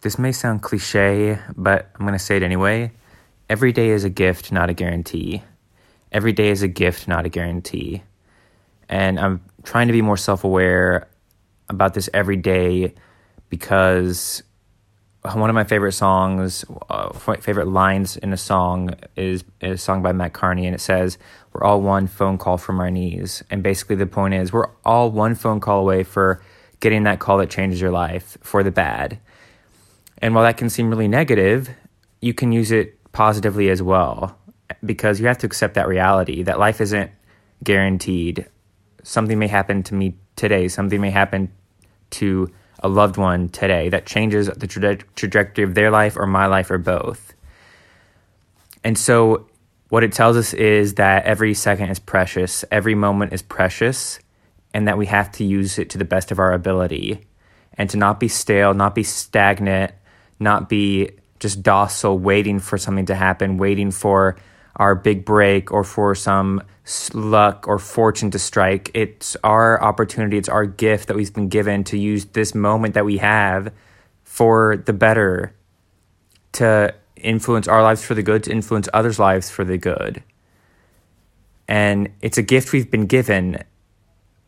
This may sound cliche, but I'm going to say it anyway. Every day is a gift, not a guarantee. Every day is a gift, not a guarantee. And I'm trying to be more self aware about this every day because one of my favorite songs, uh, favorite lines in a song is, is a song by Mat Kearney, and it says, We're all one phone call from our knees. And basically, the point is, we're all one phone call away for getting that call that changes your life for the bad. And while that can seem really negative, you can use it positively as well because you have to accept that reality that life isn't guaranteed. Something may happen to me today, something may happen to a loved one today that changes the tra- trajectory of their life or my life or both. And so, what it tells us is that every second is precious, every moment is precious, and that we have to use it to the best of our ability and to not be stale, not be stagnant, not be just docile, waiting for something to happen, waiting for our big break or for some luck or fortune to strike. It's our opportunity, it's our gift that we've been given to use this moment that we have for the better, to influence our lives for the good, to influence others' lives for the good. And it's a gift we've been given,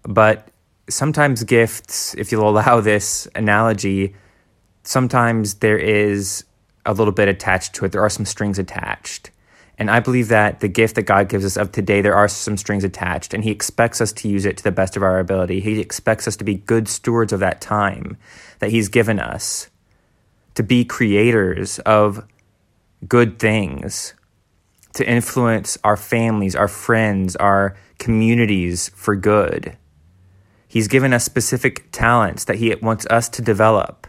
but sometimes gifts, if you'll allow this analogy, sometimes there is a little bit attached to it. There are some strings attached. And I believe that the gift that God gives us of today, there are some strings attached, and He expects us to use it to the best of our ability. He expects us to be good stewards of that time that He's given us, to be creators of good things, to influence our families, our friends, our communities for good. He's given us specific talents that He wants us to develop.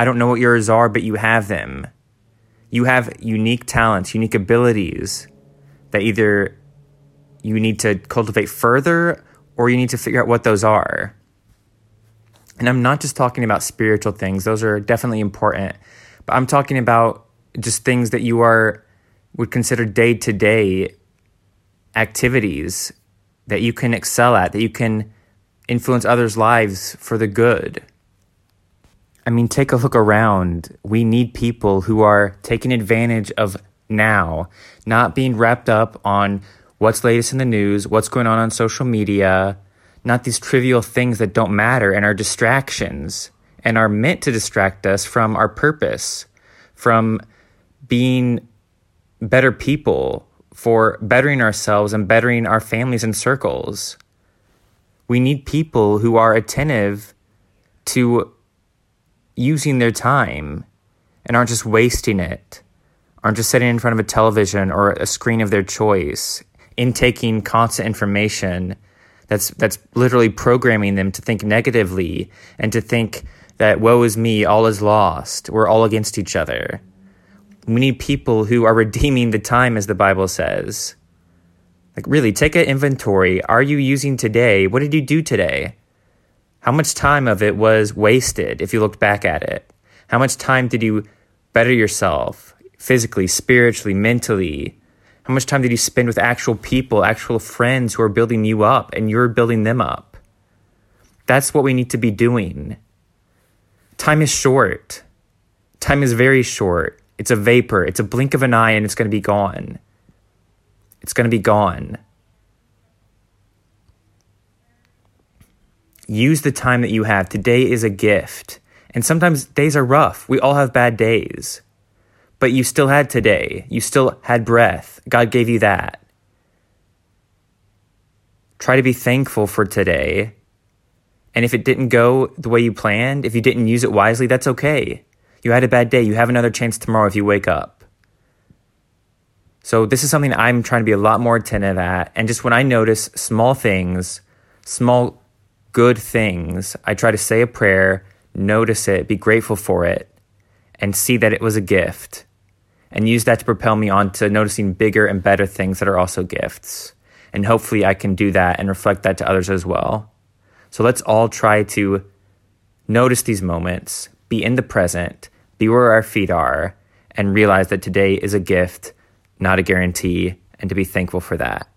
I don't know what yours are, but you have them. You have unique talents, unique abilities that either you need to cultivate further or you need to figure out what those are. And I'm not just talking about spiritual things, those are definitely important, but I'm talking about just things that you are would consider day to day activities that you can excel at, that you can influence others' lives for the good. I mean, take a look around. We need people who are taking advantage of now, not being wrapped up on what's latest in the news, what's going on on social media, not these trivial things that don't matter and are distractions and are meant to distract us from our purpose, from being better people, for bettering ourselves and bettering our families and circles. We need people who are attentive to using their time and aren't just wasting it, aren't just sitting in front of a television or a screen of their choice, intaking constant information that's that's literally programming them to think negatively and to think that woe is me, all is lost, we're all against each other. We need people who are redeeming the time, as the Bible says. Like, really, take an inventory. Are you using today? What did you do today? How much time of it was wasted if you looked back at it? How much time did you better yourself physically, spiritually, mentally? How much time did you spend with actual people, actual friends who are building you up and you're building them up? That's what we need to be doing. Time is short. Time is very short. It's a vapor. It's a blink of an eye and it's going to be gone. It's going to be gone. Use the time that you have. Today is a gift. And sometimes days are rough. We all have bad days. But you still had today. You still had breath. God gave you that. Try to be thankful for today. And if it didn't go the way you planned, if you didn't use it wisely, that's okay. You had a bad day. You have another chance tomorrow if you wake up. So, this is something I'm trying to be a lot more attentive at. And just when I notice small things, small good things, I try to say a prayer, notice it, be grateful for it, and see that it was a gift, and use that to propel me on to noticing bigger and better things that are also gifts. And hopefully, I can do that and reflect that to others as well. So let's all try to notice these moments, be in the present, be where our feet are, and realize that today is a gift, not a guarantee, and to be thankful for that.